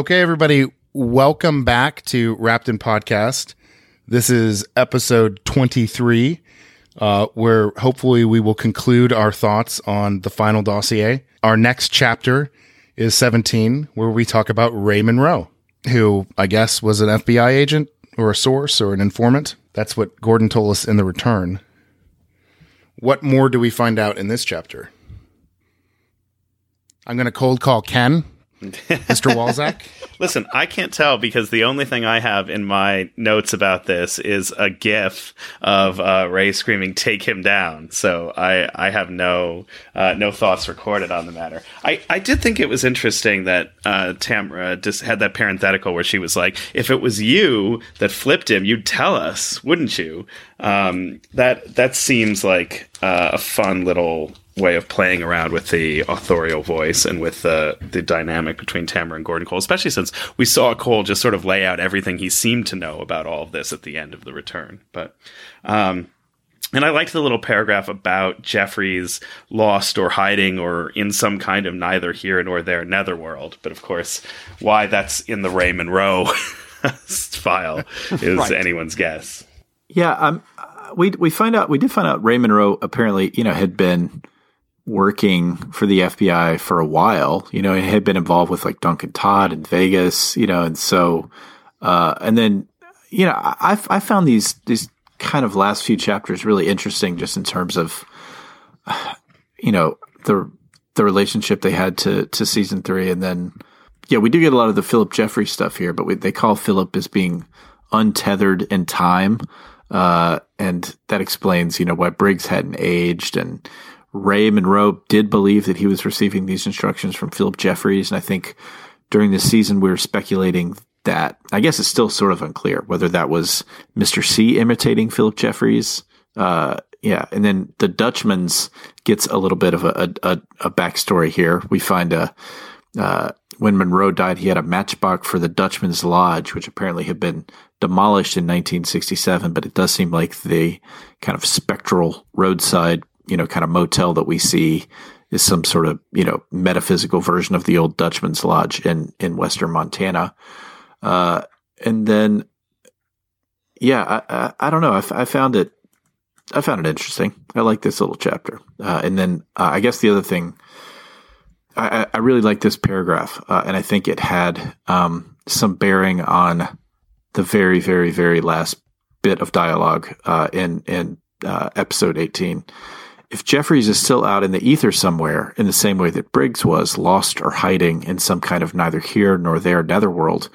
Okay, everybody, welcome back to Wrapped in Podcast. This is episode 23, uh, where hopefully we will conclude our thoughts on the final dossier. Our next chapter is 17, where we talk about Ray Monroe, who I guess was an FBI agent or a source or an informant. That's what Gordon told us in the return. What more do we find out in this chapter? I'm going to cold call Ken, Mr. Walzak. Listen, I can't tell because the only thing I have in my notes about this is a GIF of uh, Ray screaming "Take him down." So I, I have no uh, no thoughts recorded on the matter. I, I did think it was interesting that uh, Tamara just had that parenthetical where she was like, "If it was you that flipped him, you'd tell us, wouldn't you?" Um, that that seems like uh, a fun little way of playing around with the authorial voice and with the the dynamic between Tamara and Gordon Cole, especially since we saw Cole just sort of lay out everything he seemed to know about all of this at the end of the return. But um, and I liked the little paragraph about Jeffries lost or hiding or in some kind of neither here nor there netherworld. But of course, why that's in the Ray Monroe file is right. anyone's guess. Yeah, um, we we find out we did find out Ray Monroe apparently you know had been working for the FBI for a while. You know, had been involved with like Duncan Todd in Vegas, you know, and so, uh, and then, you know, I, I found these, these kind of last few chapters really interesting just in terms of, you know, the, the relationship they had to, to season three. And then, yeah, we do get a lot of the Philip Jeffries stuff here, but we, they call Philip as being untethered in time. Uh, and that explains, you know, why Briggs hadn't aged and, Ray Monroe did believe that he was receiving these instructions from Philip Jeffries. And I think during this season, we were speculating that, I guess it's still sort of unclear whether that was Mr. C imitating Philip Jeffries. Uh, yeah. And then the Dutchman's gets a little bit of a, a, a backstory here. We find a, uh, when Monroe died, he had a matchbox for the Dutchman's Lodge, which apparently had been demolished in 1967, but it does seem like the kind of spectral roadside you know, kind of motel that we see is some sort of, you know, metaphysical version of the old Dutchman's Lodge in, in Western Montana. Uh, and then, yeah, I, I, I don't know. I, I, found it, I found it interesting. I like this little chapter. Uh, and then uh, I guess the other thing, I, I really like this paragraph, uh, and I think it had um, some bearing on the very, very, very last bit of dialogue uh, in in uh, episode eighteen. If Jeffries is still out in the ether somewhere, in the same way that Briggs was, lost or hiding in some kind of neither here nor there netherworld,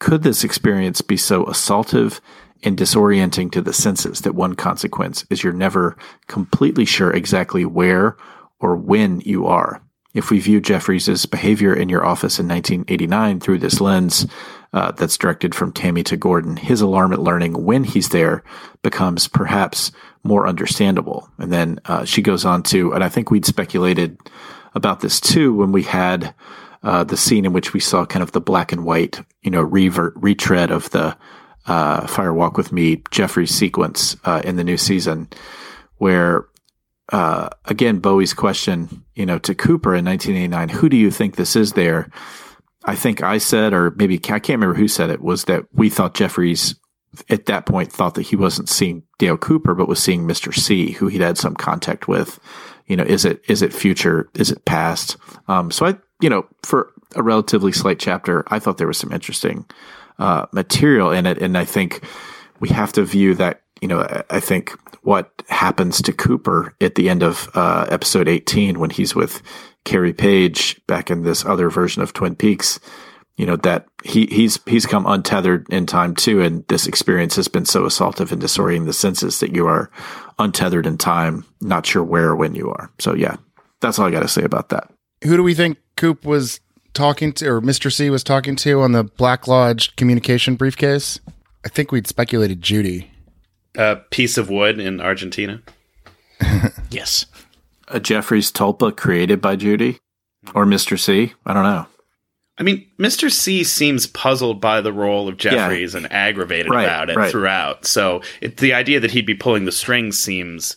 could this experience be so assaultive and disorienting to the senses that one consequence is you're never completely sure exactly where or when you are? If we view Jeffries' behavior in your office in 1989 through this lens, uh, that's directed from Tammy to Gordon, his alarm at learning when he's there becomes perhaps more understandable. And then uh, she goes on to, and I think we'd speculated about this too when we had uh, the scene in which we saw kind of the black and white, you know, revert retread of the uh, Fire Walk with Me Jeffries sequence uh, in the new season, where uh, again Bowie's question, you know, to Cooper in 1989, who do you think this is there? I think I said, or maybe I can't remember who said it, was that we thought Jeffries at that point thought that he wasn't seeing Dale Cooper, but was seeing Mr. C, who he'd had some contact with. You know, is it is it future? Is it past? Um, so I, you know, for a relatively slight chapter, I thought there was some interesting uh, material in it, and I think we have to view that. You know, I think what happens to Cooper at the end of uh, episode eighteen when he's with Carrie Page back in this other version of Twin Peaks you know that he he's he's come untethered in time too, and this experience has been so assaultive and disorienting the senses that you are untethered in time, not sure where or when you are. So yeah, that's all I got to say about that. Who do we think Coop was talking to, or Mister C was talking to on the Black Lodge communication briefcase? I think we'd speculated Judy. A piece of wood in Argentina. yes. A Jeffries tulpa created by Judy or Mr. C. I don't know. I mean, Mr. C seems puzzled by the role of Jeffries yeah. and aggravated right, about it right. throughout. So it, the idea that he'd be pulling the strings seems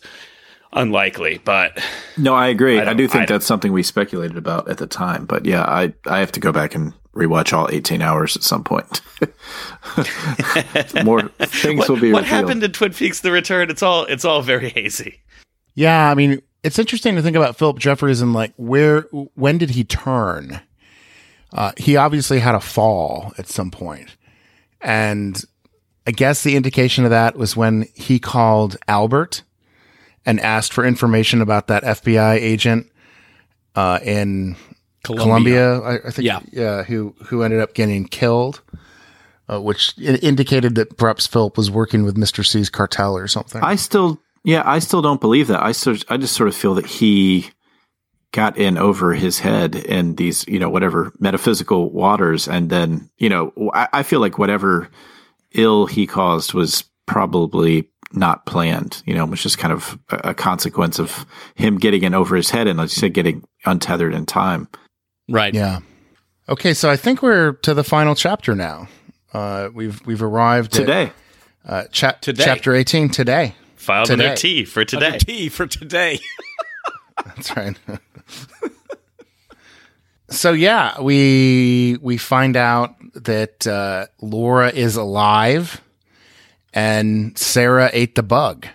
unlikely. But no, I agree. I, I do think I that's something we speculated about at the time. But yeah, I I have to go back and rewatch all 18 hours at some point. More things what, will be. What revealed. happened in Twin Peaks: The Return? It's all it's all very hazy. Yeah, I mean, it's interesting to think about Philip Jeffries and like where when did he turn? Uh, he obviously had a fall at some point, and I guess the indication of that was when he called Albert and asked for information about that FBI agent uh, in Colombia. I, I think, Yeah. yeah, who who ended up getting killed, uh, which indicated that perhaps Philip was working with Mister C's cartel or something. I still, yeah, I still don't believe that. I still, I just sort of feel that he got in over his head in these, you know, whatever metaphysical waters, and then, you know, I, I feel like whatever ill he caused was probably not planned. You know, it was just kind of a, a consequence of him getting in over his head, and like you said, getting untethered in time. Right. Yeah. Okay, so I think we're to the final chapter now. Uh, we've we've arrived at, Today, uh, cha- Today. chapter eighteen today. Filed Today. under T for Under today. T for today. That's right. so yeah, we we find out that uh, Laura is alive, and Sarah ate the bug.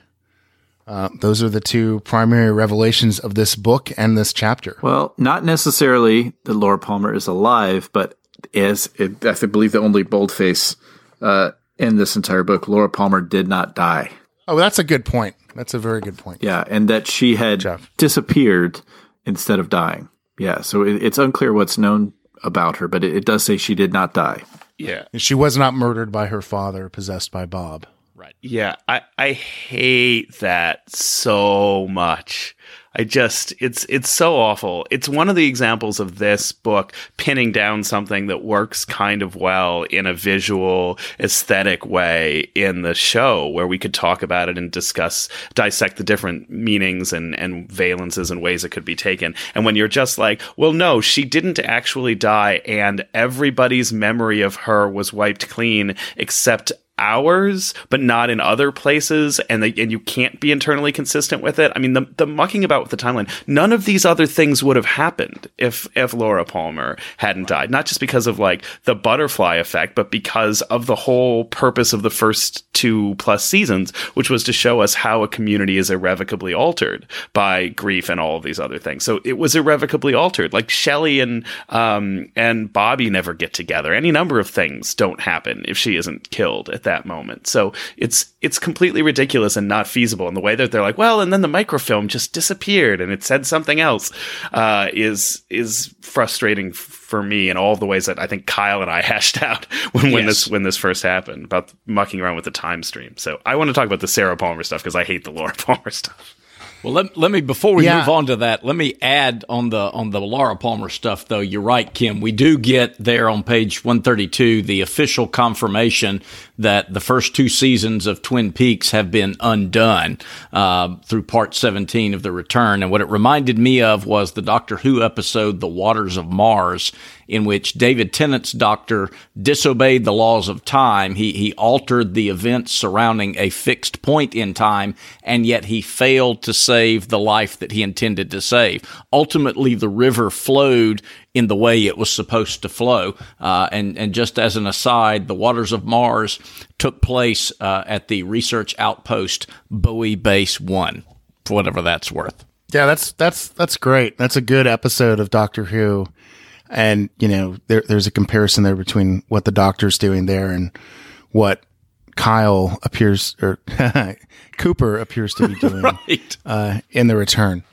Uh, those are the two primary revelations of this book and this chapter. well, not necessarily that Laura Palmer is alive, but is it, I believe the only boldface uh, in this entire book. Laura Palmer did not die. Oh, that's a good point. That's a very good point. Yeah, and that she had Jeff. disappeared instead of dying. Yeah, so it, it's unclear what's known about her, but it, it does say she did not die. Yeah. She was not murdered by her father, possessed by Bob. Yeah, I, I hate that so much. I just it's it's so awful. It's one of the examples of this book pinning down something that works kind of well in a visual aesthetic way in the show where we could talk about it and discuss dissect the different meanings and and valences and ways it could be taken. And when you're just like, well no, she didn't actually die and everybody's memory of her was wiped clean except ours, but not in other places, and and you can't be internally consistent with it. I mean, the the mucking about with the timeline. None of these other things would have happened if if Laura Palmer hadn't died. Not just because of like the butterfly effect, but because of the whole purpose of the first two plus seasons, which was to show us how a community is irrevocably altered by grief and all of these other things. So it was irrevocably altered. Like Shelley and um and Bobby never get together. Any number of things don't happen if she isn't killed at that moment. So it's it's completely ridiculous and not feasible. And the way that they're like, well, and then the microfilm just disappeared and it said something else, uh, is is frustrating for me in all the ways that I think Kyle and I hashed out when, when Yes. this when this first happened about mucking around with the time stream. So I want to talk about the Sarah Palmer stuff because I hate the Laura Palmer stuff. Well, let, let me before we Yeah. move on to that, let me add on the on the Laura Palmer stuff. Though you're right, Kim, we do get there on page 132 the official confirmation that the first two seasons of Twin Peaks have been undone uh, through part 17 of the Return. And what it reminded me of was the Doctor Who episode "The Waters of Mars," in which David Tennant's Doctor disobeyed the laws of time. He he altered the events surrounding a fixed point in time, and yet he failed to save the life that he intended to save. Ultimately, the river flowed in the way it was supposed to flow. Uh, and and just as an aside, the waters of Mars took place uh, at the research outpost Bowie Base One, for whatever that's worth. Yeah, that's that's that's great. That's a good episode of Doctor Who, and you know there, there's a comparison there between what the Doctor's doing there and what Kyle appears or Cooper appears to be doing Right. uh, in the Return.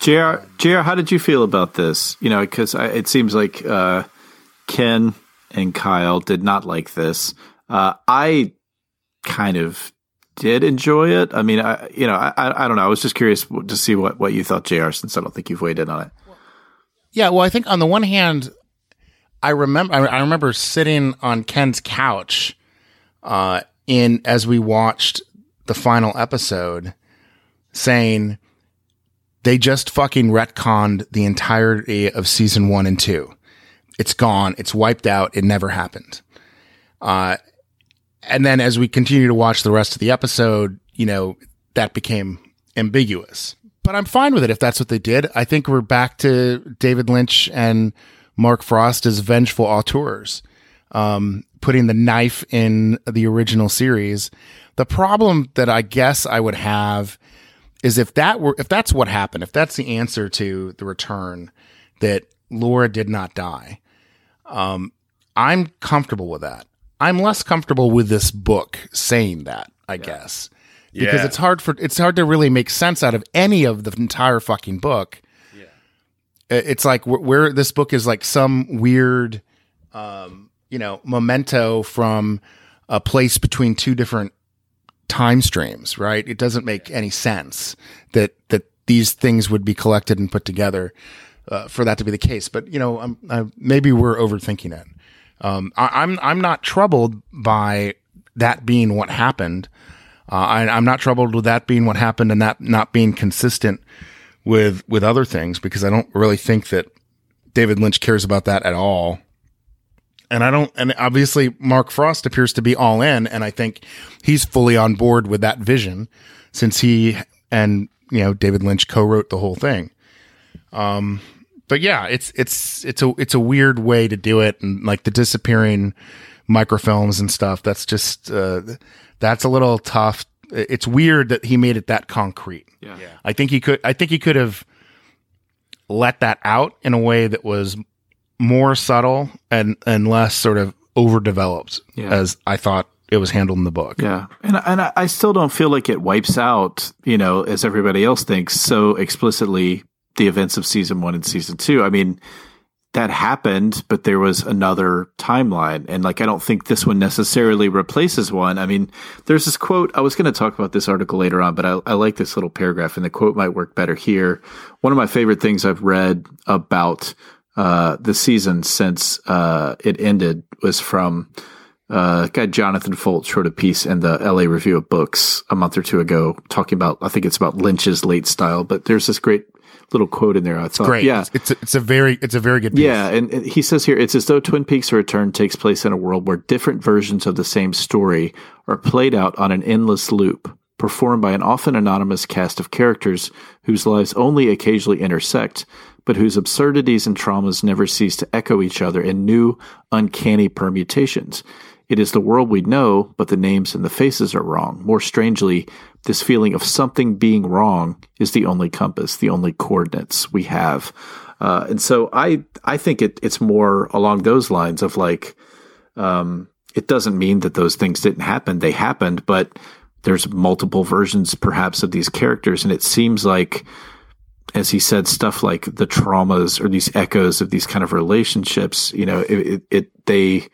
JR, JR, how did you feel about this? You know, because it seems like uh, Ken and Kyle did not like this. Uh, I kind of did enjoy it. I mean, I you know, I, I I don't know. I was just curious to see what, what you thought, JR, since I don't think you've weighed in on it. Yeah, well, I think on the one hand, I remember I, remember sitting on Ken's couch, uh, in as we watched the final episode, saying they just fucking retconned the entirety of season one and two. It's gone. It's wiped out. It never happened. Uh, and then as we continue to watch the rest of the episode, you know, that became ambiguous. But I'm fine with it if that's what they did. I think we're back to David Lynch and Mark Frost as vengeful auteurs, um, putting the knife in the original series. The problem that I guess I would have is if that were if that's what happened, if that's the answer to the return that Laura did not die, um, I'm comfortable with that. I'm less comfortable with this book saying that, I guess. Because Yeah. it's hard for it's hard to really make sense out of any of the entire fucking book. Yeah. It's like where, where this book is like some weird um, you know, memento from a place between two different time streams, right? It doesn't make any sense that that these things would be collected and put together uh, for that to be the case. But you know, um, uh, maybe we're overthinking it. Um, I, I'm I'm not troubled by that being what happened. Uh, I, I'm not troubled with that being what happened and that not being consistent with with other things because I don't really think that David Lynch cares about that at all. And I don't, and obviously Mark Frost appears to be all in, and I think he's fully on board with that vision since he and you know David Lynch co-wrote the whole thing. Um, but yeah, it's it's it's a it's a weird way to do it, and like the disappearing microfilms and stuff. That's just uh, that's a little tough. It's weird that he made it that concrete. Yeah. I think he could. I think he could have let that out in a way that was more subtle and and less sort of overdeveloped, Yeah. as I thought it was handled in the book. Yeah, and and I, I still don't feel like it wipes out, you know, as everybody else thinks so explicitly the events of season one and season two. I mean, that happened, but there was another timeline, and like I don't think this one necessarily replaces one. I mean, there's this quote. I was going to talk about this article later on, but I, I like this little paragraph, and the quote might work better here. One of my favorite things I've read about uh, the season since uh, it ended was from uh, guy Jonathan Foltz wrote a piece in the LA Review of Books a month or two ago talking about, I think it's about Lynch's late style, but there's this great little quote in there. I thought, Great. yeah. It's, it's a, it's a very it's a very good. Piece. Yeah, and, and he says here it's as though Twin Peaks Return takes place in a world where different versions of the same story are played out on an endless loop, performed by an often anonymous cast of characters whose lives only occasionally intersect, but whose absurdities and traumas never cease to echo each other in new, uncanny permutations. It is the world we know, but the names and the faces are wrong. More strangely, this feeling of something being wrong is the only compass, the only coordinates we have. Uh, and so I, I think it, it's more along those lines of like, um, it doesn't mean that those things didn't happen. They happened, but there's multiple versions perhaps of these characters. And it seems like, as he said, stuff like the traumas or these echoes of these kind of relationships, you know, it, it, it they,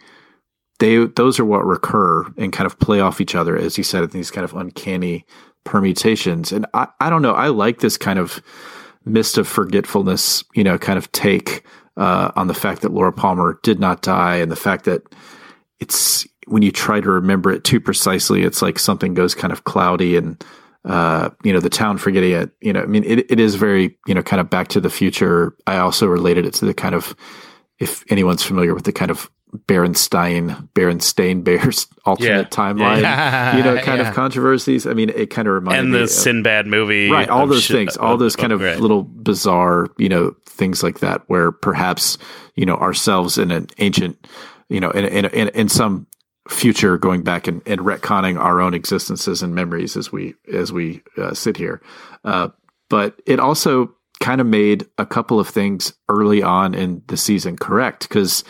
they those are what recur and kind of play off each other, as you said, in these kind of uncanny permutations. And I, I don't know, I like this kind of mist of forgetfulness, you know, kind of take uh, on the fact that Laura Palmer did not die and the fact that it's when you try to remember it too precisely, it's like something goes kind of cloudy and uh, you know, the town forgetting it. You know, I mean, it, it is very, you know, kind of back to the future. I also related it to the kind of, if anyone's familiar with the kind of Berenstein, Berenstain Bears alternate Yeah. timeline, Yeah. you know, kind Yeah. of controversies. I mean, it kind of reminded and me the of, Sinbad movie, right all those shit- things all those kind of right. little bizarre you know things like that where perhaps you know ourselves in an ancient you know in in in, in some future going back and, and retconning our own existences and memories as we as we uh, sit here uh, but it also kind of made a couple of things early on in the season correct because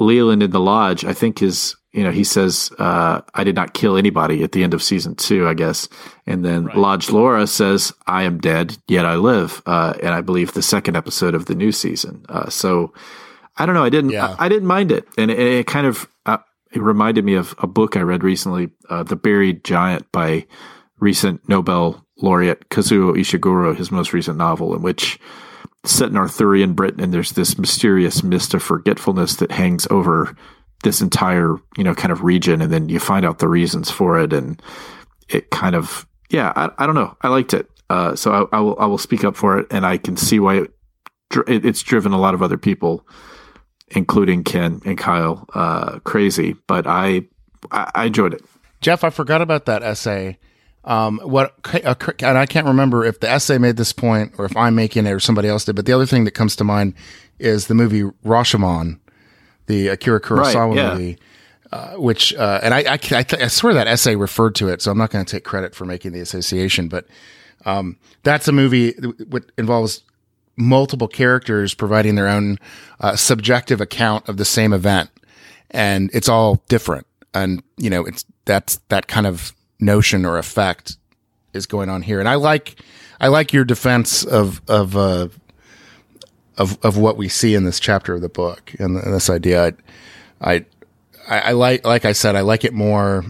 Leland in the lodge, I think is, you know, he says, uh, I did not kill anybody at the end of season two, I guess. And then Lodge Laura says, I am dead, yet I live. Uh, and I believe the second episode of the new season. Uh, so I don't know. I didn't, Yeah. I, I didn't mind it. And it, it kind of, uh, it reminded me of a book I read recently, uh, The Buried Giant by recent Nobel laureate Kazuo Ishiguro, his most recent novel, in which set in Arthurian Britain, and there's this mysterious mist of forgetfulness that hangs over this entire, you know, kind of region, and then you find out the reasons for it, and it kind of, yeah, I, I don't know, I liked it, uh, so I, I will I will speak up for it, and I can see why it, it it's driven a lot of other people, including Ken and Kyle, uh, crazy, but I, I enjoyed it. Jeff, I forgot about that essay um, what uh, and I can't remember if the essay made this point or if I'm making it or somebody else did. But the other thing that comes to mind is the movie Rashomon, the Akira Kurosawa Right, yeah. movie, uh, which uh, and I I, I, th- I swear that essay referred to it, so I'm not going to take credit for making the association, but um, that's a movie that involves multiple characters providing their own uh, subjective account of the same event, and it's all different. And you know, it's that's that kind of notion or effect is going on here. And I like I like your defense of of uh, of of what we see in this chapter of the book and, and this idea. I, I I like like I said I like it more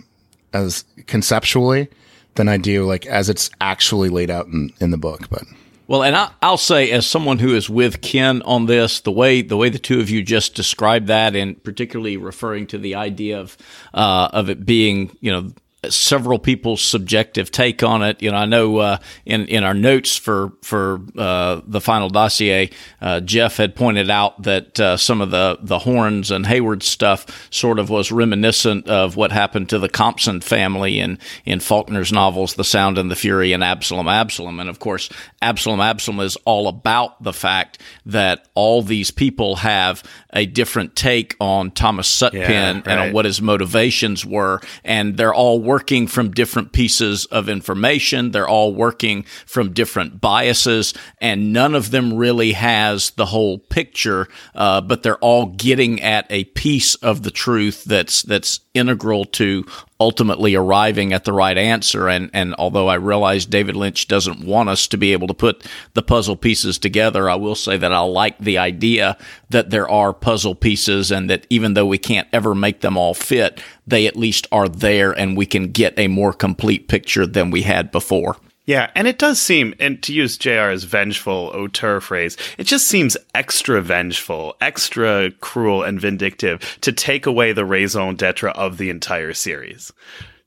as conceptually than I do like as it's actually laid out in, in the book. But Well, and I, I'll say, as someone who is with Ken on this, the way the way the two of you just described that, and particularly referring to the idea of uh, of it being, you know, several people's subjective take on it. You know, I know uh, in in our notes for for uh, the final dossier, uh, Jeff had pointed out that uh, some of the the Hornes and Hayward stuff sort of was reminiscent of what happened to the Compson family in in Faulkner's novels, The Sound and the Fury, and Absalom, Absalom, and of course, Absalom, Absalom is all about the fact that all these people have a different take on Thomas Sutpen Yeah, and on what his motivations were. And they're all working from different pieces of information. They're all working from different biases, and none of them really has the whole picture. Uh, but they're all getting at a piece of the truth that's that's integral to ultimately arriving at the right answer. And and although I realize David Lynch doesn't want us to be able to put the puzzle pieces together, I will say that I like the idea that there are puzzle pieces and that even though we can't ever make them all fit, they at least are there and we can get a more complete picture than we had before. Yeah, and it does seem, and to use JR's vengeful auteur phrase, it just seems extra vengeful, extra cruel and vindictive to take away the raison d'etre of the entire series.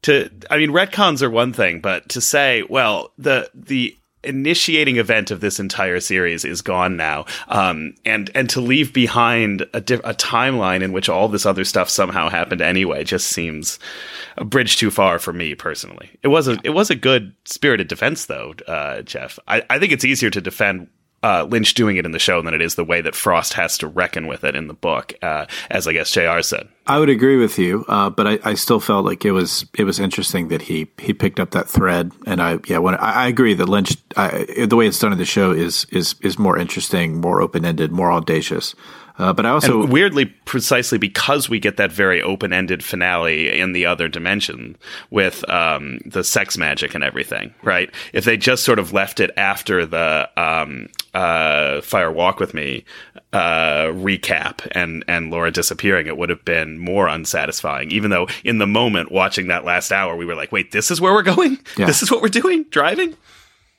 To, I mean, retcons are one thing, but to say, well, the the initiating event of this entire series is gone now, um, and and to leave behind a, di- a timeline in which all this other stuff somehow happened anyway just seems a bridge too far for me personally. It was a it was a good spirited defense though, uh, Jeff. I, I think it's easier to defend. Uh, Lynch doing it in the show than it is the way that Frost has to reckon with it in the book, uh, as I guess Jr. said. I would agree with you, uh, but I, I still felt like it was it was interesting that he he picked up that thread, and I yeah when I, I agree that Lynch I, the way it's done in the show is is is more interesting, more open ended, more audacious. Uh, but I also And weirdly, precisely because we get that very open-ended finale in the other dimension with um, the sex magic and everything, right? If they just sort of left it after the um, uh, Fire Walk with Me uh, recap and and Laura disappearing, it would have been more unsatisfying. Even though in the moment watching that last hour, we were like, "Wait, this is where we're going? Yeah. This is what we're doing? Driving?"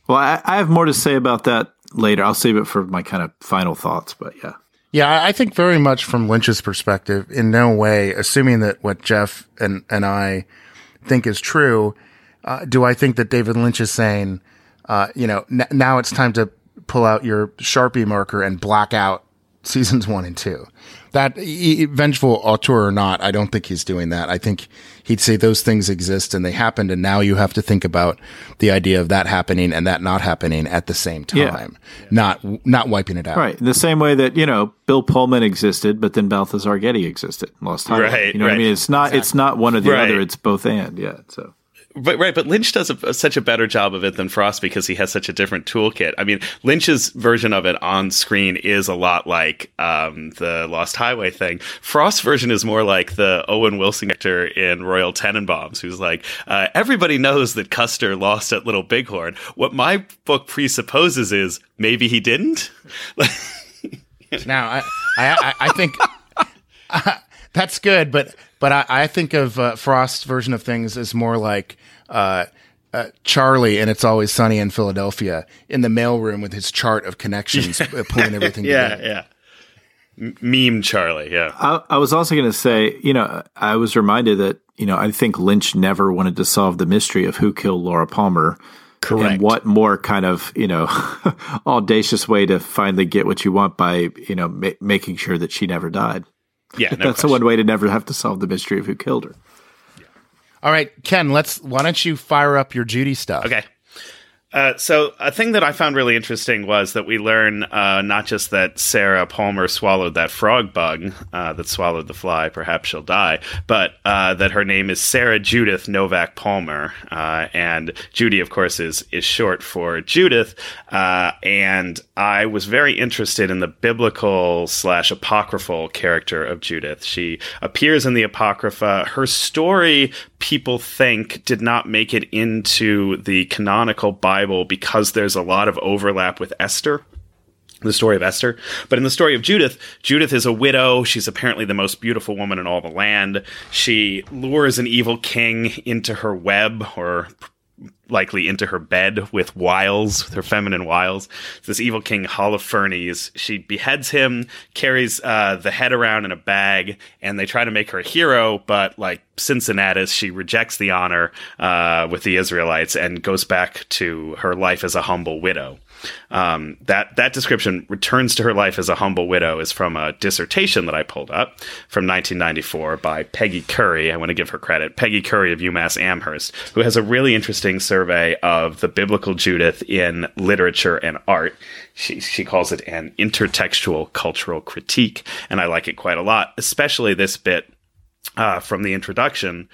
well I, I have more to say about that later. I'll save it for my kind of final thoughts, but yeah. Yeah, I think very much from Lynch's perspective, in no way, assuming that what Jeff and, and I think is true, uh, do I think that David Lynch is saying, uh, you know, n- now it's time to pull out your Sharpie marker and black out seasons one and two. That e- e- vengeful auteur or not, I don't think he's doing that. I think he'd say those things exist and they happened, and now you have to think about the idea of that happening and that not happening at the same time, Yeah. time, not not wiping it out. Right. The same way that, you know, Bill Pullman existed, but then Balthazar Getty existed. Lost Highway. Right, You know what I mean? It's not it's not one or the Right. other, it's both and, yeah. So But right, but Lynch does a, such a better job of it than Frost because he has such a different toolkit. I mean, Lynch's version of it on screen is a lot like um, the Lost Highway thing. Frost's version is more like the Owen Wilson character in Royal Tenenbaums, who's like, uh, everybody knows that Custer lost at Little Bighorn. What my book presupposes is maybe he didn't. Now, I, I, I- I think that's good, but but I, I think of uh, Frost's version of things as more like uh, uh, Charlie, and it's always sunny in Philadelphia in the mailroom with his chart of connections, uh, pulling everything yeah, together. yeah. M- meme Charlie, yeah. I, I was also going to say, you know, I was reminded that, you know, I think Lynch never wanted to solve the mystery of who killed Laura Palmer. Correct. And what more kind of, you know, audacious way to finally get what you want by, you know, ma- making sure that she never died. Yeah, no That's the question. one way to never have to solve the mystery of who killed her. All right, Ken, let's why don't you fire up your Judy stuff? Okay. Uh, so a thing that I found really interesting was that we learn uh, not just that Sarah Palmer swallowed that frog bug uh, that swallowed the fly, perhaps she'll die, but uh, that her name is Sarah Judith Novak Palmer, uh, and Judy, of course, is is short for Judith. Uh, and I was very interested in the biblical slash apocryphal character of Judith. She appears in the apocrypha. Her story, people think, did not make it into the canonical Bible because there's a lot of overlap with Esther the story of Esther. But in the story of Judith, Judith is a widow. She's apparently the most beautiful woman in all the land. She lures an evil king into her web or likely into her bed with wiles, with her feminine wiles. This evil king Holofernes, she beheads him, carries uh, the head around in a bag, and they try to make her a hero, but like Cincinnatus, she rejects the honor uh, with the Israelites and goes back to her life as a humble widow. Um, that that description returns to her life as a humble widow is from a dissertation that I pulled up from 1994 by Peggy Curry. I want to give her credit, Peggy Curry of UMass Amherst, who has a really interesting survey of the biblical Judith in literature and art. She she calls it an intertextual cultural critique, and I like it quite a lot, especially this bit uh, from the introduction.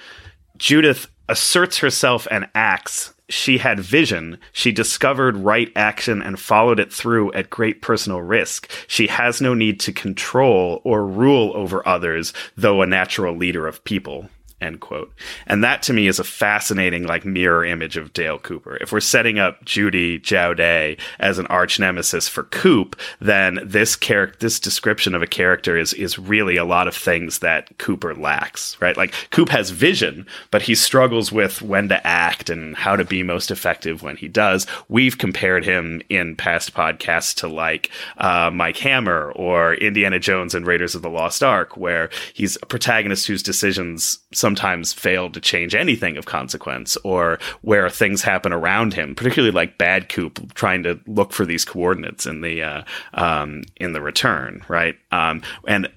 Judith asserts herself and acts she had vision. She discovered right action and followed it through at great personal risk. She has no need to control or rule over others, though a natural leader of people end quote. And that to me is a fascinating like mirror image of Dale Cooper. If we're setting up Judy Jowday as an arch nemesis for Coop, then this character, this description of a character is is really a lot of things that Cooper lacks, right? Like Coop has vision, but he struggles with when to act and how to be most effective when he does. We've compared him in past podcasts to like uh, Mike Hammer or Indiana Jones and Raiders of the Lost Ark, where he's a protagonist whose decisions some sometimes fail to change anything of consequence or where things happen around him, particularly like Bad Coop trying to look for these coordinates in the uh, um, in the return, right? Um, and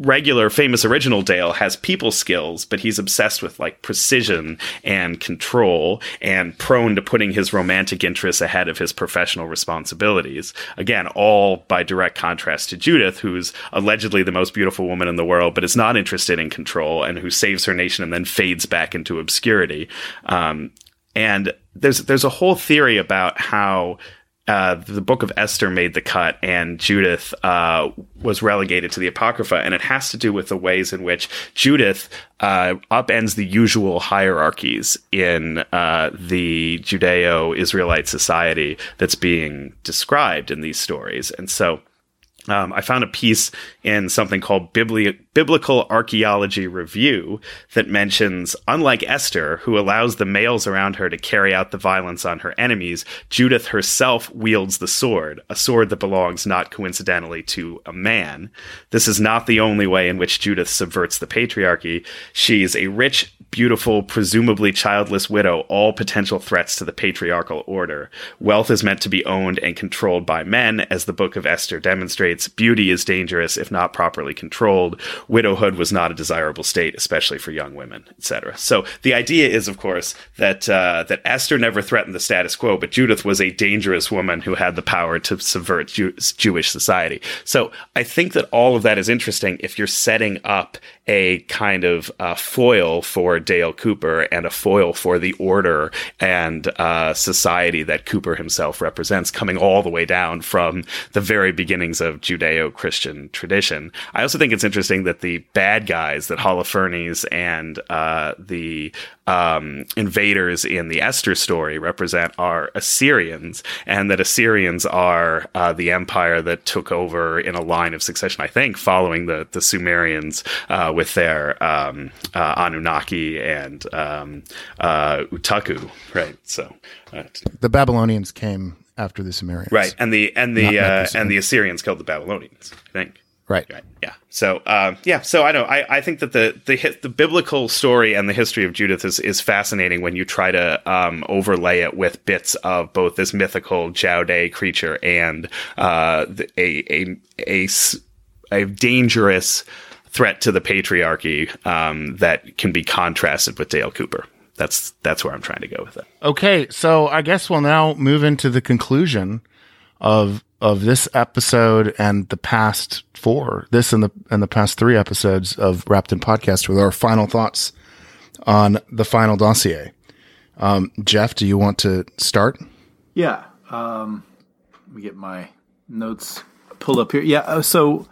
regular famous original Dale has people skills, but he's obsessed with like precision and control and prone to putting his romantic interests ahead of his professional responsibilities. Again, all by direct contrast to Judith, who's allegedly the most beautiful woman in the world, but is not interested in control and who saves her nation and then fades back into obscurity. Um, and there's there's a whole theory about how uh, the book of Esther made the cut and Judith uh, was relegated to the Apocrypha. And it has to do with the ways in which Judith uh, upends the usual hierarchies in uh, the Judeo Israelite society that's being described in these stories. And so um, I found a piece in something called Bibli- Biblical Archaeology Review that mentions, unlike Esther, who allows the males around her to carry out the violence on her enemies, Judith herself wields the sword, a sword that belongs not coincidentally to a man. This is not the only way in which Judith subverts the patriarchy. She's a rich, beautiful, presumably childless widow, all potential threats to the patriarchal order. Wealth is meant to be owned and controlled by men, as the Book of Esther demonstrates. Beauty is dangerous if not properly controlled. Widowhood was not a desirable state, especially for young women, etc. So the idea is, of course, that uh, that Esther never threatened the status quo, but Judith was a dangerous woman who had the power to subvert Jew- Jewish society. So I think that all of that is interesting if you're setting up a kind of uh, foil for Dale Cooper and a foil for the order and uh, society that Cooper himself represents, coming all the way down from the very beginnings of Judeo Christian tradition. I also think it's interesting that the bad guys, that Holofernes and uh, the um, invaders in the Esther story represent are Assyrians, and that Assyrians are uh, the empire that took over in a line of succession, I think, following the, the Sumerians uh, with their um, uh, Anunnaki and um, uh, Utukku, right? So uh, the Babylonians came after the Sumerians, right? And the and the uh, and the Assyrians killed the Babylonians, I think. Right. right. Yeah. So, um, yeah. So I know. I, I think that the, the the biblical story and the history of Judith is, is fascinating when you try to um, overlay it with bits of both this mythical Jowday creature and uh, a, a a a dangerous threat to the patriarchy um, that can be contrasted with Dale Cooper. That's that's where I'm trying to go with it. Okay, so I guess we'll now move into the conclusion of of this episode and the past four, this and the and the past three episodes of Wrapped in Podcast with our final thoughts on the final dossier. Um, Jeff, do you want to start? Yeah. Um, let me get my notes pulled up here. Yeah. uh, So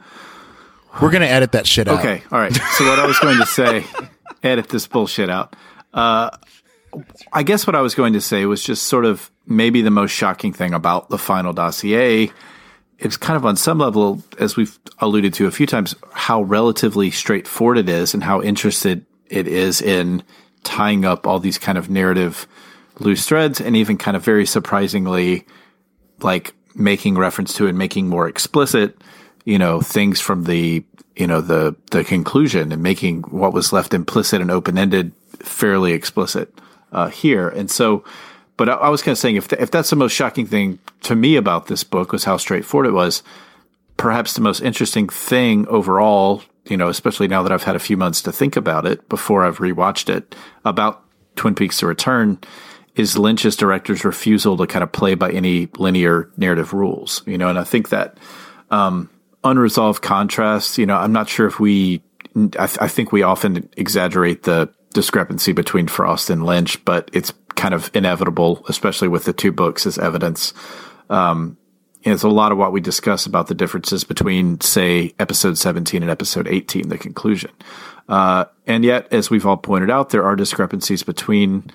We're gonna edit that shit out. Okay, all right. So what I was going to say, edit this bullshit out. Uh, I guess what I was going to say was just sort of maybe the most shocking thing about the final dossier. It's kind of on some level, as we've alluded to a few times, how relatively straightforward it is and how interested it is in tying up all these kind of narrative loose threads and even kind of very surprisingly like making reference to and making more explicit, you know, things from the, you know, the, the conclusion and making what was left implicit and open ended fairly explicit, uh, here. And so, but I, I was kind of saying if, th- if that's the most shocking thing to me about this book was how straightforward it was, perhaps the most interesting thing overall, you know, especially now that I've had a few months to think about it before I've rewatched it about Twin Peaks: The Return, is Lynch's director's refusal to kind of play by any linear narrative rules. You know, and I think that um, unresolved contrast. You know, I'm not sure if we. I, th- I think we often exaggerate the discrepancy between Frost and Lynch, but it's kind of inevitable, especially with the two books as evidence. Um, and it's a lot of what we discuss about the differences between, say, episode 17 and episode 18, the conclusion. Uh, and yet, as we've all pointed out, there are discrepancies between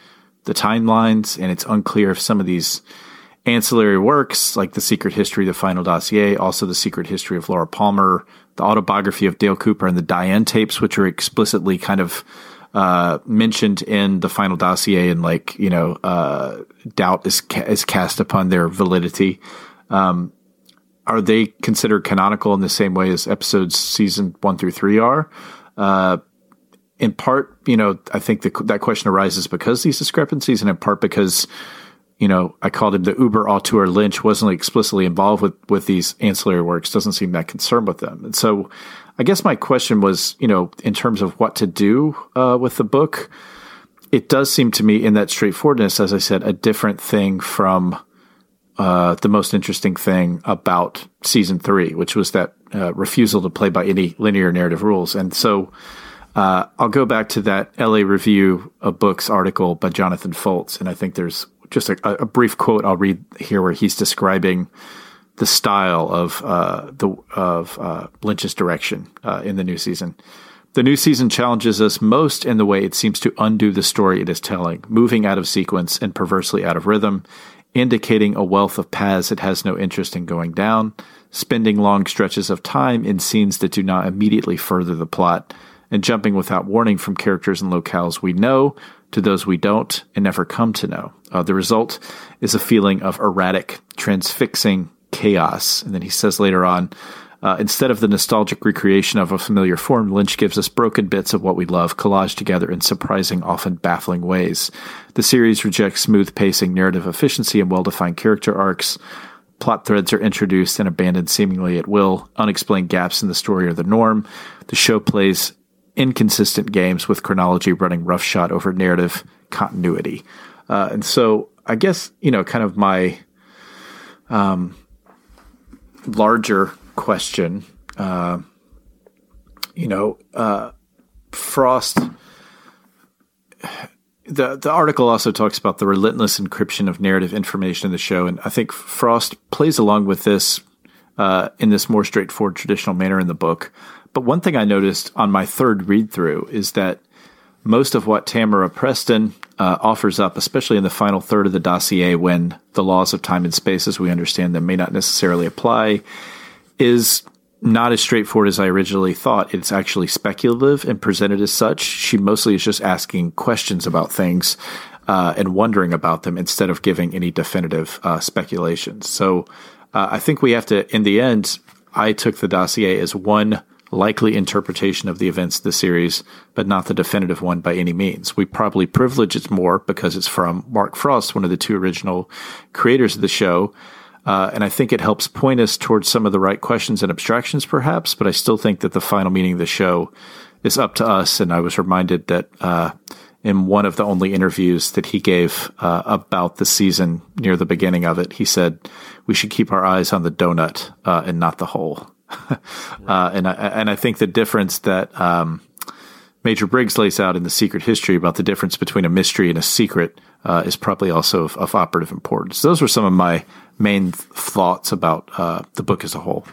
the timelines, and it's unclear if some of these ancillary works, like The Secret History, The Final Dossier, also The Secret History of Laura Palmer, the autobiography of Dale Cooper, and the Diane tapes, which are explicitly kind of uh, mentioned in the final dossier, and like you know, uh, doubt is ca- is cast upon their validity. Um, are they considered canonical in the same way as episodes season one through three are? Uh, in part, you know, I think the, that question arises because these discrepancies, and in part because, you know, I called him the Uber auteur Lynch wasn't explicitly involved with with these ancillary works, doesn't seem that concerned with them, and so I guess my question was, you know, in terms of what to do uh, with the book, it does seem to me in that straightforwardness, as I said, a different thing from uh, the most interesting thing about season three, which was that uh, refusal to play by any linear narrative rules. And so uh, I'll go back to that LA Review of Books article by Jonathan Foltz. And I think there's just a, a brief quote I'll read here where he's describing the style of uh, the of uh, Lynch's direction uh, in the new season. The new season challenges us most in the way it seems to undo the story it is telling, moving out of sequence and perversely out of rhythm, indicating a wealth of paths it has no interest in going down, spending long stretches of time in scenes that do not immediately further the plot, and jumping without warning from characters and locales we know to those we don't and never come to know. Uh, the result is a feeling of erratic, transfixing chaos. And then he says later on, uh, instead of the nostalgic recreation of a familiar form, Lynch gives us broken bits of what we love, collaged together in surprising, often baffling ways. The series rejects smooth pacing, narrative efficiency, and well defined character arcs. Plot threads are introduced and abandoned seemingly at will. Unexplained gaps in the story are the norm. The show plays inconsistent games with chronology running roughshod over narrative continuity. Uh, and so I guess, you know, kind of my um, larger question, uh, you know, uh, Frost. The the article also talks about the relentless encryption of narrative information in the show, and I think Frost plays along with this uh, in this more straightforward traditional manner in the book. But one thing I noticed on my third read through is that most of what Tamara Preston uh, offers up, especially in the final third of the dossier, when the laws of time and space as we understand them may not necessarily apply, is not as straightforward as I originally thought. It's actually speculative and presented as such. She mostly is just asking questions about things uh, and wondering about them instead of giving any definitive uh, speculations. So uh, I think we have to, in the end, I took the dossier as one likely interpretation of the events of the series, but not the definitive one by any means. We probably privilege it more because it's from Mark Frost, one of the two original creators of the show. Uh, and I think it helps point us towards some of the right questions and abstractions, perhaps. But I still think that the final meaning of the show is up to us. And I was reminded that uh, in one of the only interviews that he gave uh, about the season near the beginning of it, he said, "We should keep our eyes on the donut uh, and not the hole." uh, and I, and I think the difference that um, Major Briggs lays out in the Secret History about the difference between a mystery and a secret uh, is probably also of, of, operative importance. Those were some of my main th- thoughts about uh, the book as a whole.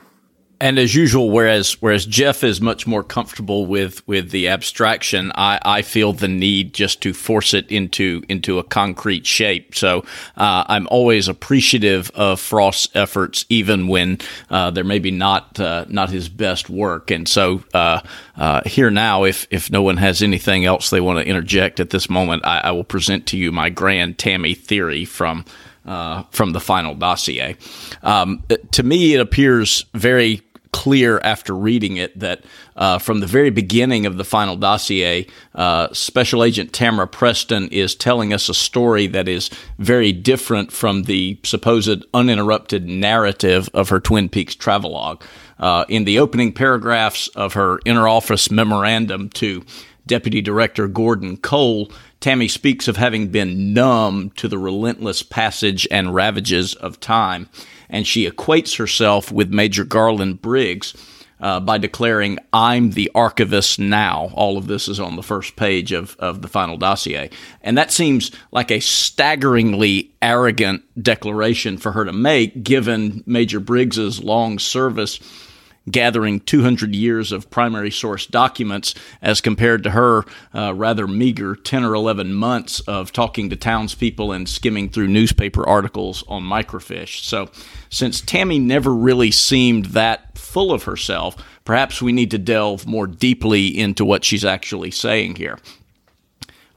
And as usual, whereas whereas Jeff is much more comfortable with with the abstraction, I, I feel the need just to force it into into a concrete shape. So uh, I'm always appreciative of Frost's efforts, even when uh, they're maybe not uh, not his best work. And so uh, uh, here now, if if no one has anything else they want to interject at this moment, I, I will present to you my grand Tammy theory from. Uh, from the final dossier. Um, to me, it appears very clear after reading it that uh, from the very beginning of the final dossier, uh, Special Agent Tamara Preston is telling us a story that is very different from the supposed uninterrupted narrative of her Twin Peaks travelogue. Uh, in the opening paragraphs of her interoffice memorandum to Deputy Director Gordon Cole, Tammy speaks of having been numb to the relentless passage and ravages of time and she equates herself with Major Garland Briggs. Uh, by declaring, I'm the archivist now. All of this is on the first page of, of the final dossier. And that seems like a staggeringly arrogant declaration for her to make, given Major Briggs's long service gathering 200 years of primary source documents as compared to her uh, rather meager 10 or 11 months of talking to townspeople and skimming through newspaper articles on microfiche. So, since Tammy never really seemed that full of herself, perhaps we need to delve more deeply into what she's actually saying here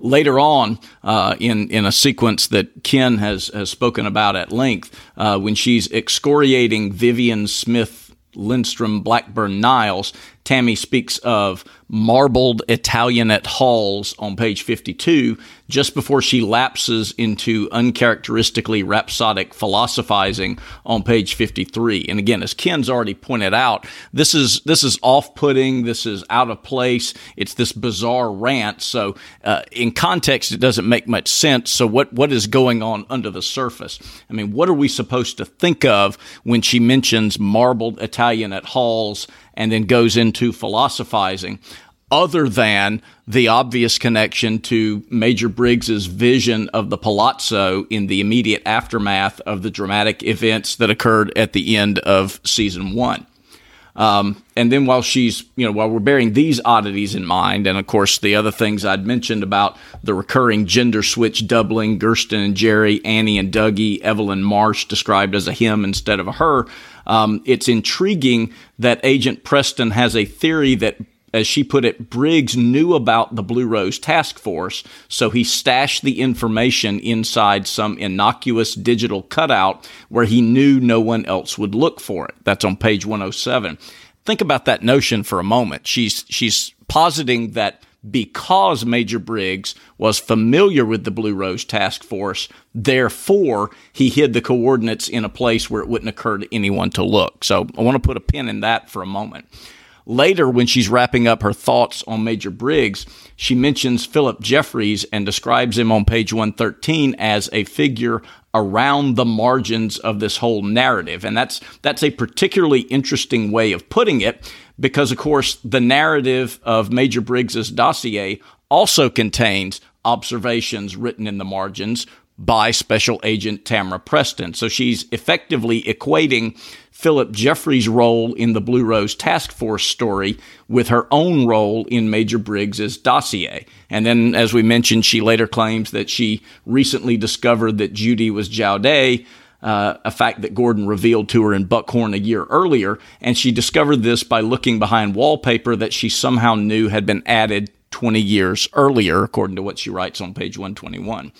later on uh, in in a sequence that Ken has has spoken about at length, uh, when she's excoriating Vivian Smith Lindstrom Blackburn Niles, Tammy speaks of marbled Italianate halls on page 52, just before she lapses into uncharacteristically rhapsodic philosophizing on page 53. And again, as Ken's already pointed out, this is this is off-putting, this is out of place. It's this bizarre rant. So, uh, in context, it doesn't make much sense. So, what what is going on under the surface? I mean, what are we supposed to think of when she mentions marbled Italianate halls? and then goes into philosophizing other than the obvious connection to Major Briggs's vision of the palazzo in the immediate aftermath of the dramatic events that occurred at the end of season one. Um, and then while she's, you know, while we're bearing these oddities in mind, and of course the other things I'd mentioned about the recurring gender switch doubling, Gersten and Jerry, Annie and Dougie, Evelyn Marsh described as a him instead of a her, um, it's intriguing that Agent Preston has a theory that as she put it, Briggs knew about the Blue Rose Task Force, so he stashed the information inside some innocuous digital cutout where he knew no one else would look for it. That's on page 107. Think about that notion for a moment. She's she's positing that because Major Briggs was familiar with the Blue Rose Task Force, therefore he hid the coordinates in a place where it wouldn't occur to anyone to look. So I want to put a pin in that for a moment. Later, when she's wrapping up her thoughts on Major Briggs, she mentions Philip Jeffries and describes him on page 113 as a figure around the margins of this whole narrative. And that's that's a particularly interesting way of putting it because of course the narrative of Major Briggs's dossier also contains observations written in the margins by Special Agent Tamara Preston. So she's effectively equating Philip Jeffries' role in the Blue Rose Task Force story with her own role in Major Briggs's dossier. And then, as we mentioned, she later claims that she recently discovered that Judy was Jowday, uh, a fact that Gordon revealed to her in Buckhorn a year earlier. And she discovered this by looking behind wallpaper that she somehow knew had been added 20 years earlier, according to what she writes on page 121.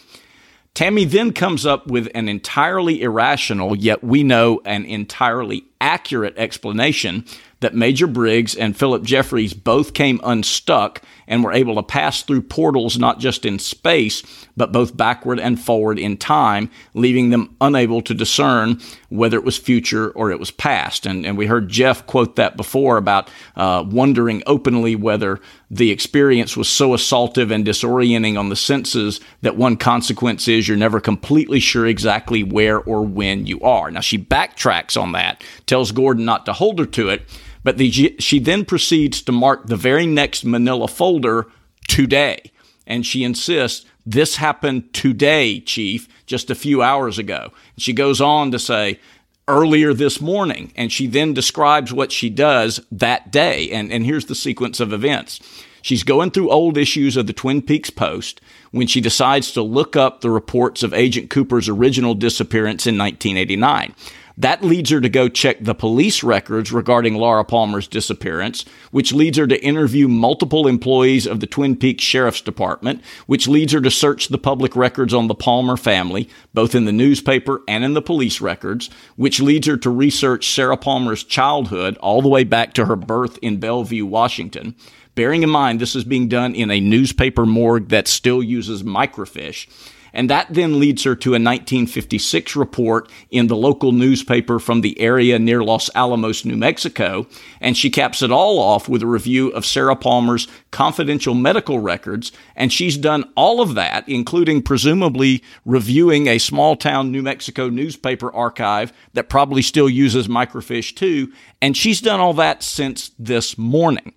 Tammy then comes up with an entirely irrational, yet we know an entirely accurate explanation that Major Briggs and Philip Jeffries both came unstuck and were able to pass through portals not just in space, but both backward and forward in time, leaving them unable to discern whether it was future or it was past. And, and we heard Jeff quote that before about uh, wondering openly whether the experience was so assaultive and disorienting on the senses that one consequence is you're never completely sure exactly where or when you are. Now, she backtracks on that, tells Gordon not to hold her to it but the, she then proceeds to mark the very next manila folder today. And she insists, this happened today, Chief, just a few hours ago. She goes on to say, earlier this morning. And she then describes what she does that day. And, and here's the sequence of events. She's going through old issues of the Twin Peaks Post when she decides to look up the reports of Agent Cooper's original disappearance in 1989. That leads her to go check the police records regarding Laura Palmer's disappearance, which leads her to interview multiple employees of the Twin Peaks Sheriff's Department, which leads her to search the public records on the Palmer family, both in the newspaper and in the police records, which leads her to research Sarah Palmer's childhood all the way back to her birth in Bellevue, Washington. Bearing in mind this is being done in a newspaper morgue that still uses microfiche. And that then leads her to a 1956 report in the local newspaper from the area near Los Alamos, New Mexico. And she caps it all off with a review of Sarah Palmer's confidential medical records. And she's done all of that, including presumably reviewing a small town New Mexico newspaper archive that probably still uses microfiche too. And she's done all that since this morning.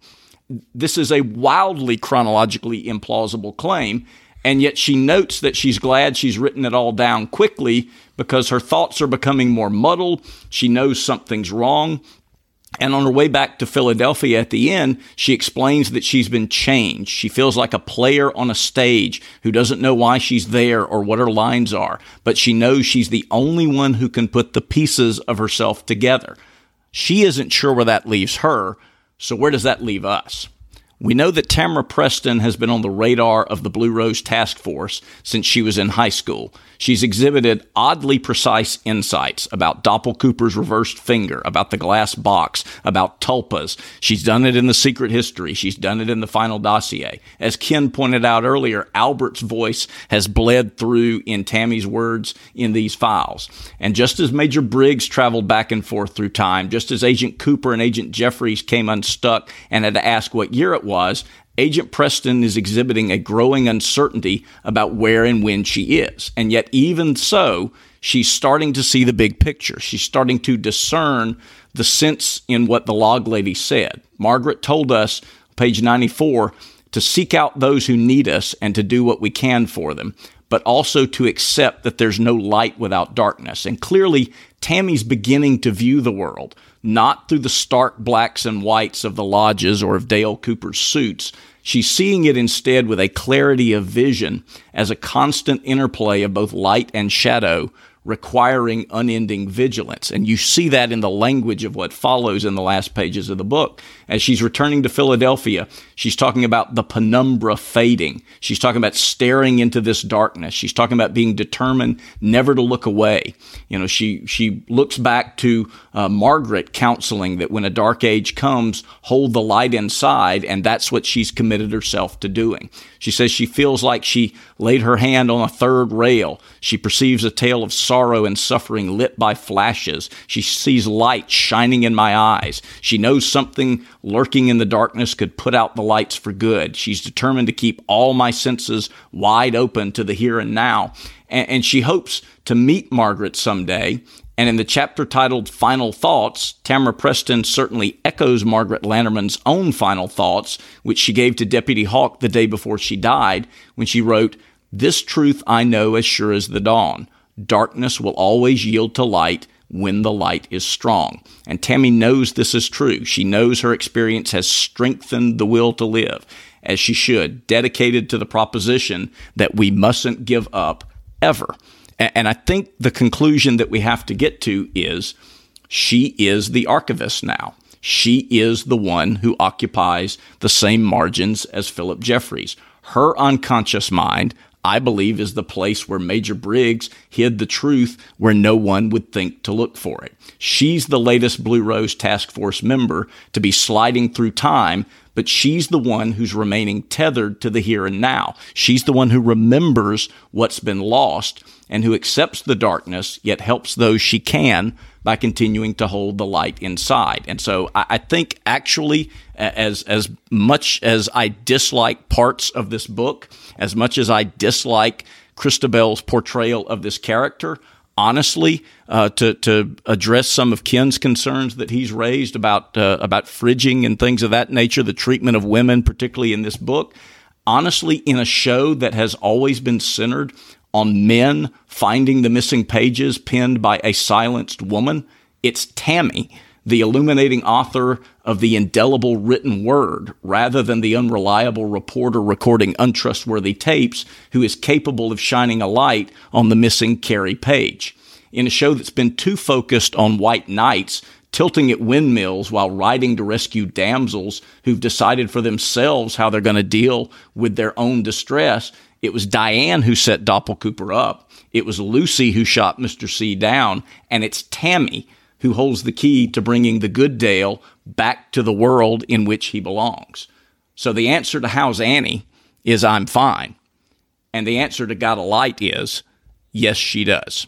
This is a wildly chronologically implausible claim. And yet she notes that she's glad she's written it all down quickly because her thoughts are becoming more muddled. She knows something's wrong. And on her way back to Philadelphia at the end, she explains that she's been changed. She feels like a player on a stage who doesn't know why she's there or what her lines are, but she knows she's the only one who can put the pieces of herself together. She isn't sure where that leaves her, so where does that leave us? We know that Tamara Preston has been on the radar of the Blue Rose Task Force since she was in high school. She's exhibited oddly precise insights about Doppel Cooper's reversed finger, about the glass box, about tulpas. She's done it in the secret history. She's done it in the final dossier. As Ken pointed out earlier, Albert's voice has bled through in Tammy's words in these files. And just as Major Briggs traveled back and forth through time, just as Agent Cooper and Agent Jeffries came unstuck and had to ask what year it was, Agent Preston is exhibiting a growing uncertainty about where and when she is. And yet, even so, she's starting to see the big picture. She's starting to discern the sense in what the log lady said. Margaret told us, page 94, to seek out those who need us and to do what we can for them, but also to accept that there's no light without darkness. And clearly, Tammy's beginning to view the world not through the stark blacks and whites of the lodges or of Dale Cooper's suits. She's seeing it instead with a clarity of vision as a constant interplay of both light and shadow requiring unending vigilance. And you see that in the language of what follows in the last pages of the book. As she's returning to Philadelphia, she's talking about the penumbra fading. She's talking about staring into this darkness. She's talking about being determined never to look away. You know, she, she looks back to uh, Margaret counseling that when a dark age comes, hold the light inside. And that's what she's committed herself to doing. She says she feels like she laid her hand on a third rail. She perceives a tale of sorrow and suffering lit by flashes. She sees light shining in my eyes. She knows something lurking in the darkness could put out the lights for good. She's determined to keep all my senses wide open to the here and now. And, and she hopes to meet Margaret someday and in the chapter titled Final Thoughts, Tamara Preston certainly echoes Margaret Lanterman's own final thoughts, which she gave to Deputy Hawk the day before she died, when she wrote, This truth I know as sure as the dawn. Darkness will always yield to light when the light is strong. And Tammy knows this is true. She knows her experience has strengthened the will to live, as she should, dedicated to the proposition that we mustn't give up ever. And I think the conclusion that we have to get to is she is the archivist now. She is the one who occupies the same margins as Philip Jeffries. Her unconscious mind, I believe, is the place where Major Briggs hid the truth where no one would think to look for it. She's the latest Blue Rose Task Force member to be sliding through time, but she's the one who's remaining tethered to the here and now. She's the one who remembers what's been lost and who accepts the darkness, yet helps those she can by continuing to hold the light inside. And so I, I think actually, as as much as I dislike parts of this book, as much as I dislike Chrysta Bell's portrayal of this character, honestly, uh, to to address some of Ken's concerns that he's raised about uh, about fridging and things of that nature, the treatment of women, particularly in this book. Honestly, in a show that has always been centered on men finding the missing pages penned by a silenced woman. It's Tammy, the illuminating author of the indelible written word, rather than the unreliable reporter recording untrustworthy tapes who is capable of shining a light on the missing Carrie Page. In a show that's been too focused on white knights tilting at windmills while riding to rescue damsels who've decided for themselves how they're going to deal with their own distress, it was Diane who set Doppel Cooper up. It was Lucy who shot Mr. C down. And it's Tammy who holds the key to bringing the good Dale back to the world in which he belongs. So the answer to how's Annie is I'm fine. And the answer to got a light is yes, she does.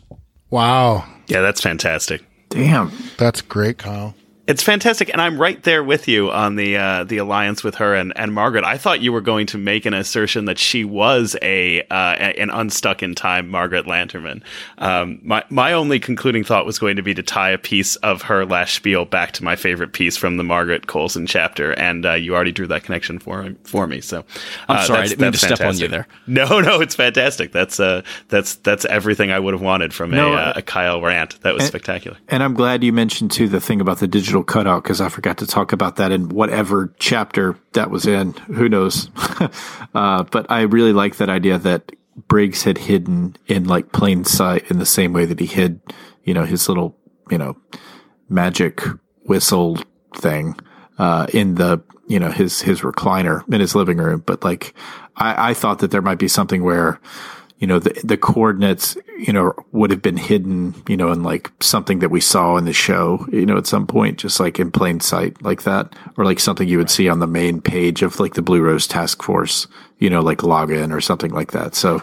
Wow. Yeah, that's fantastic. Damn. That's great, Kyle. It's fantastic, and I'm right there with you on the uh, the alliance with her and, and Margaret. I thought you were going to make an assertion that she was a uh, an unstuck in time Margaret Lanterman. Um, my my only concluding thought was going to be to tie a piece of her last spiel back to my favorite piece from the Margaret Coulson chapter, and uh, you already drew that connection for for me. So I'm sorry, I didn't mean to fantastic. step on you there. No, no, it's fantastic. That's uh that's that's everything I would have wanted from no, a, uh, a Kyle rant. That was and, spectacular. And I'm glad you mentioned too the thing about the digital digital cutout because I forgot to talk about that in whatever chapter that was in. Who knows? uh, but I really like that idea that Briggs had hidden in like plain sight in the same way that he hid, you know, his little, you know, magic whistle thing uh, in the, you know, his his recliner in his living room. But like, I, I thought that there might be something where you know, the, the coordinates, you know, would have been hidden, you know, in like something that we saw in the show, you know, at some point, just like in plain sight like that, or like something you would see on the main page of like the Blue Rose Task Force, you know, like login or something like that. So,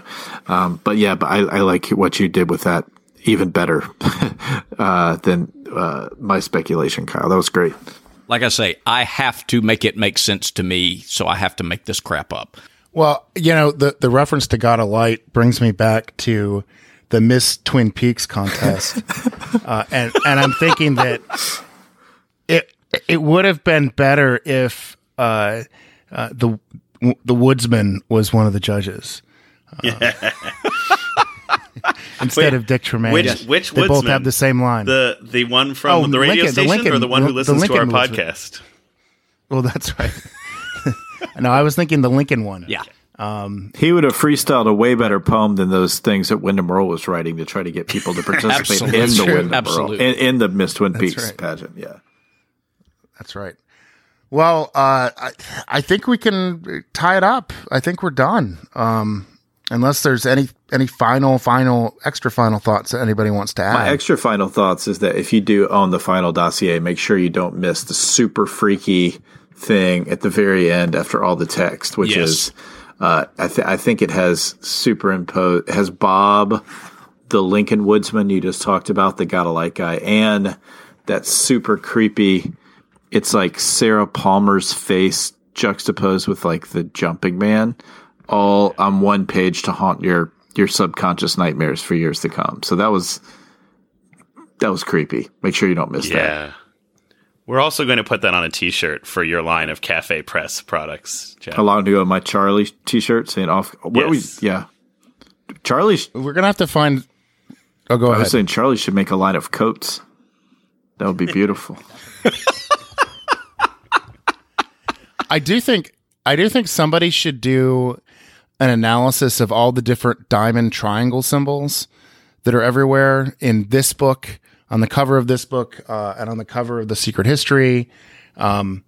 um, but yeah, but I, I like what you did with that even better, uh, than, uh, my speculation, Kyle. That was great. Like I say, I have to make it make sense to me, so I have to make this crap up. Well, you know, the, the reference to God of Light brings me back to the Miss Twin Peaks contest. uh, and, and I'm thinking that it, it would have been better if, uh, uh, the, the woodsman was one of the judges. Yeah. instead Wait, of Dick Tremayne. Which which they woodsman? both have the same line. The the one from oh, the radio Lincoln, station the Lincoln, or the one who listens to our podcast? Well, that's right. no, I was thinking the Lincoln one. Yeah. Um, he would have freestyled a way better poem than those things that Windom Earle was writing to try to get people to participate in the Windom Earle in, in, the Miss Twin Peaks right. pageant. Yeah, that's right. Well, uh, I, I, think we can tie it up. I think we're done. Um, unless there's any any final final extra final thoughts that anybody wants to add. My extra final thoughts is that if you do own the final dossier, make sure you don't miss the super freaky thing at the very end after all the text, which yes. is uh, I, th- I, think it has superimposed has Bob, the Lincoln Woodsman you just talked about, the gotta light guy, and that super creepy. It's like Sarah Palmer's face juxtaposed with like the jumping man, all on one page to haunt your your subconscious nightmares for years to come. So that was that was creepy. Make sure you don't miss yeah. that. We're also going to put that on a T-shirt for your line of Cafe Press products. Jeff. Along to go my Charlie T-shirt saying off. Where yes. we? Yeah, Charlie. We're gonna have to find. Oh, go I ahead. I was saying Charlie should make a line of coats. That would be beautiful. I do think I do think somebody should do an analysis of all the different diamond triangle symbols that are everywhere in this book on the cover of this book uh, and on the cover of the Secret History. Um,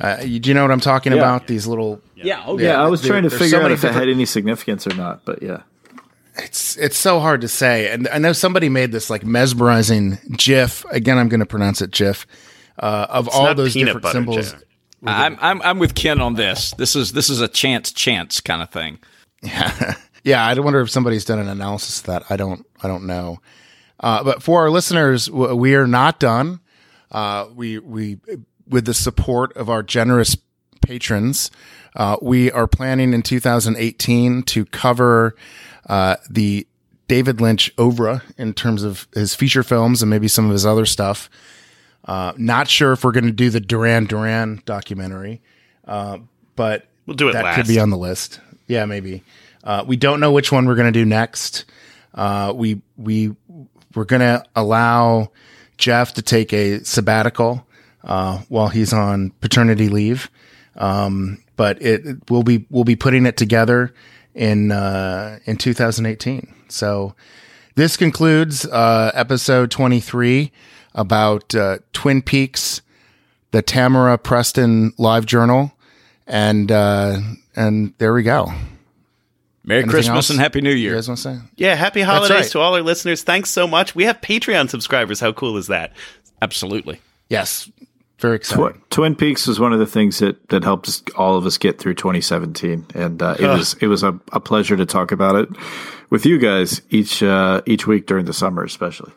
Uh, you, do you know what I'm talking Yeah. about? These little. Yeah. Oh, Yeah, Yeah, I was there- trying to figure so out many if it had any significance or not, but yeah. It's it's so hard to say, and I know somebody made this like mesmerizing GIF. Again, I'm going to pronounce it GIF uh, of all those different butter, symbols. I'm, I'm I'm with Ken on this. This is this is a chance chance kind of thing. Yeah, I wonder if somebody's done an analysis of that. I don't. I don't know. Uh, but for our listeners, we are not done. Uh, we we with the support of our generous patrons, uh, we are planning in 2018 to cover uh, the David Lynch oeuvre in terms of his feature films and maybe some of his other stuff. Uh, not sure if we're going to do the Duran Duran documentary, uh, but We'll do it that last. could be on the list. Yeah, maybe. Uh, we don't know which one we're going to do next. Uh, we we we're going to allow Jeff to take a sabbatical uh, while he's on paternity leave. Um, but it, it- we'll be we'll be putting it together in uh, in 2018. So this concludes uh, episode 23 about uh, Twin Peaks, the Tamara Preston Live Journal, and uh, and there we go. Merry Anything Christmas else? and Happy New You Year. guys want to say? Yeah, happy holidays right. to all our listeners. Thanks so much. We have Patreon subscribers. How cool is that? Absolutely. Yes, very exciting. Tw- Twin Peaks was one of the things that that helped us, all of us get through 2017, and uh, it was it was a, a pleasure to talk about it with you guys each uh, each week during the summer, especially.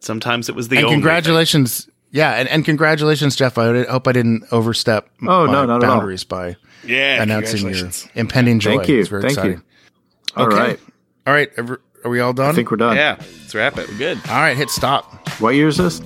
Sometimes it was the and only congratulations, yeah, and, and congratulations, Jeff. I hope I didn't overstep Oh, my no, not at all. boundaries by. Yeah, announcing your congratulations. impending joy. Thank you, It's very thank exciting. you. All Okay. right, All right, are we all done? I think we're done. Yeah, let's wrap it. We're good. all right, hit stop. What year is this?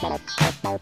Bye.